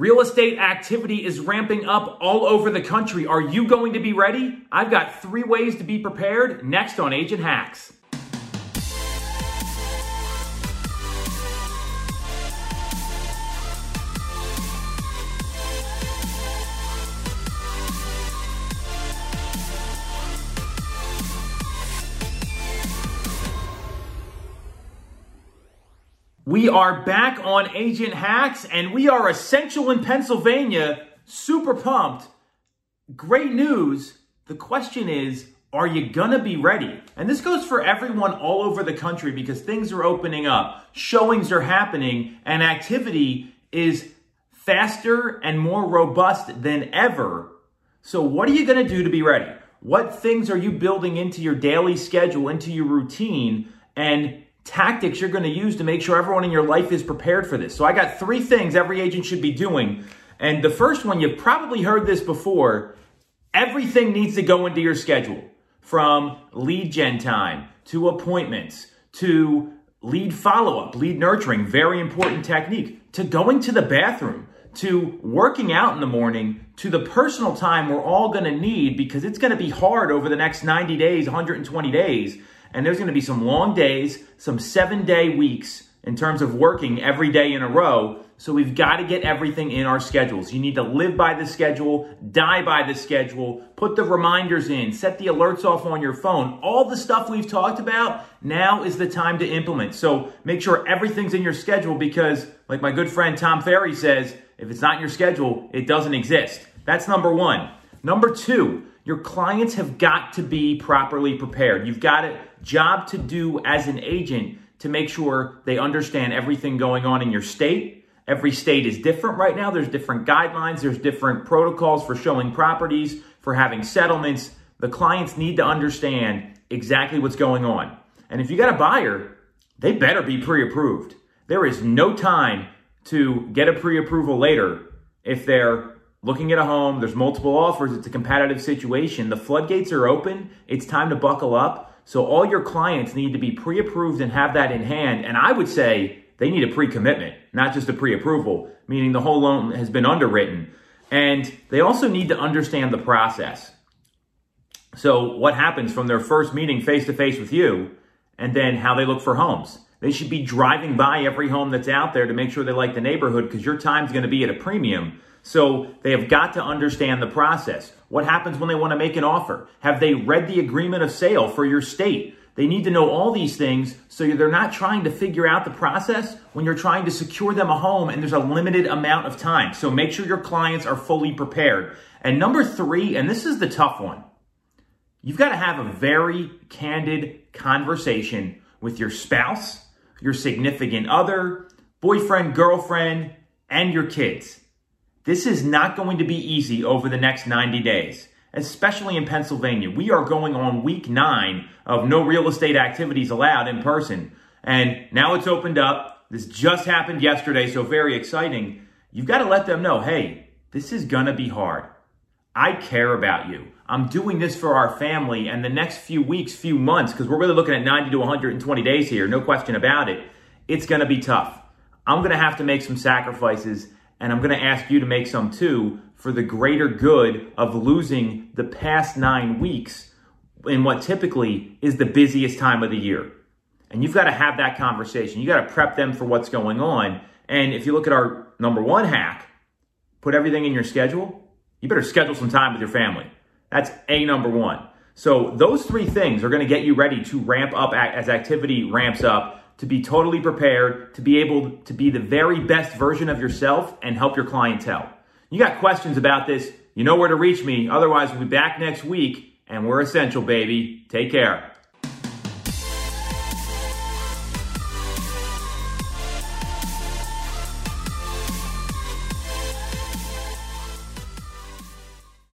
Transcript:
Real estate activity is ramping up all over the country. Are you going to be ready? I've got three ways to be prepared next on Agent Hacks. We are back on Agent Hacks and we are essential in Pennsylvania. Super pumped. Great news. The question is, are you gonna be ready? And this goes for everyone all over the country because things are opening up, showings are happening, and activity is faster and more robust than ever. So, what are you gonna do to be ready? What things are you building into your daily schedule, into your routine? And tactics you're going to use to make sure everyone in your life is prepared for this. So I got three things every agent should be doing. And the first one, you've probably heard this before. Everything needs to go into your schedule from lead gen time to appointments to lead follow up, lead nurturing, very important technique, to going to the bathroom, to working out in the morning, to the personal time we're all going to need because it's going to be hard over the next 90 days, 120 days and there's going to be some long days, some seven day weeks in terms of working every day in a row. So we've got to get everything in our schedules. You need to live by the schedule, die by the schedule, put the reminders in, set the alerts off on your phone. All the stuff we've talked about, now is the time to implement. So make sure everything's in your schedule because, like my good friend Tom Ferry says, if it's not in your schedule, it doesn't exist. That's number one. Number two, your clients have got to be properly prepared. You've got a job to do as an agent to make sure they understand everything going on in your state. Every state is different right now. There's different guidelines, there's different protocols for showing properties, for having settlements. The clients need to understand exactly what's going on. And if you got a buyer, they better be pre approved. There is no time to get a pre approval later if they're looking at a home, there's multiple offers, it's a competitive situation. The floodgates are open. It's time to buckle up. So all your clients need to be pre-approved and have that in hand. And I would say they need a pre-commitment, not just a pre-approval, meaning the whole loan has been underwritten. And they also need to understand the process. So what happens from their first meeting face to face with you and then how they look for homes. They should be driving by every home that's out there to make sure they like the neighborhood because your time's going to be at a premium. So they have got to understand the process. What happens when they want to make an offer? Have they read the agreement of sale for your state? They need to know all these things so they're not trying to figure out the process when you're trying to secure them a home and there's a limited amount of time. So make sure your clients are fully prepared. And number three, and this is the tough one, you've got to have a very candid conversation with your spouse, your significant other, boyfriend, girlfriend, and your kids. This is not going to be easy over the next 90 days, especially in Pennsylvania. We are going on week nine of no real estate activities allowed in person. And now it's opened up. This just happened yesterday, so very exciting. You've got to let them know hey, this is going to be hard. I care about you. I'm doing this for our family and the next few weeks, few months, because we're really looking at 90 to 120 days here, no question about it. It's going to be tough. I'm going to have to make some sacrifices and I'm going to ask you to make some too for the greater good of losing the past nine weeks in what typically is the busiest time of the year. And you've got to have that conversation. You got to prep them for what's going on. And if you look at our number one hack, put everything in your schedule, you better schedule some time with your family. That's a number one. So those three things are going to get you ready to ramp up as activity ramps up to be totally prepared, to be able to be the very best version of yourself and help your clientele. You got questions about this, you know where to reach me. Otherwise, we'll be back next week and we're essential, baby. Take care.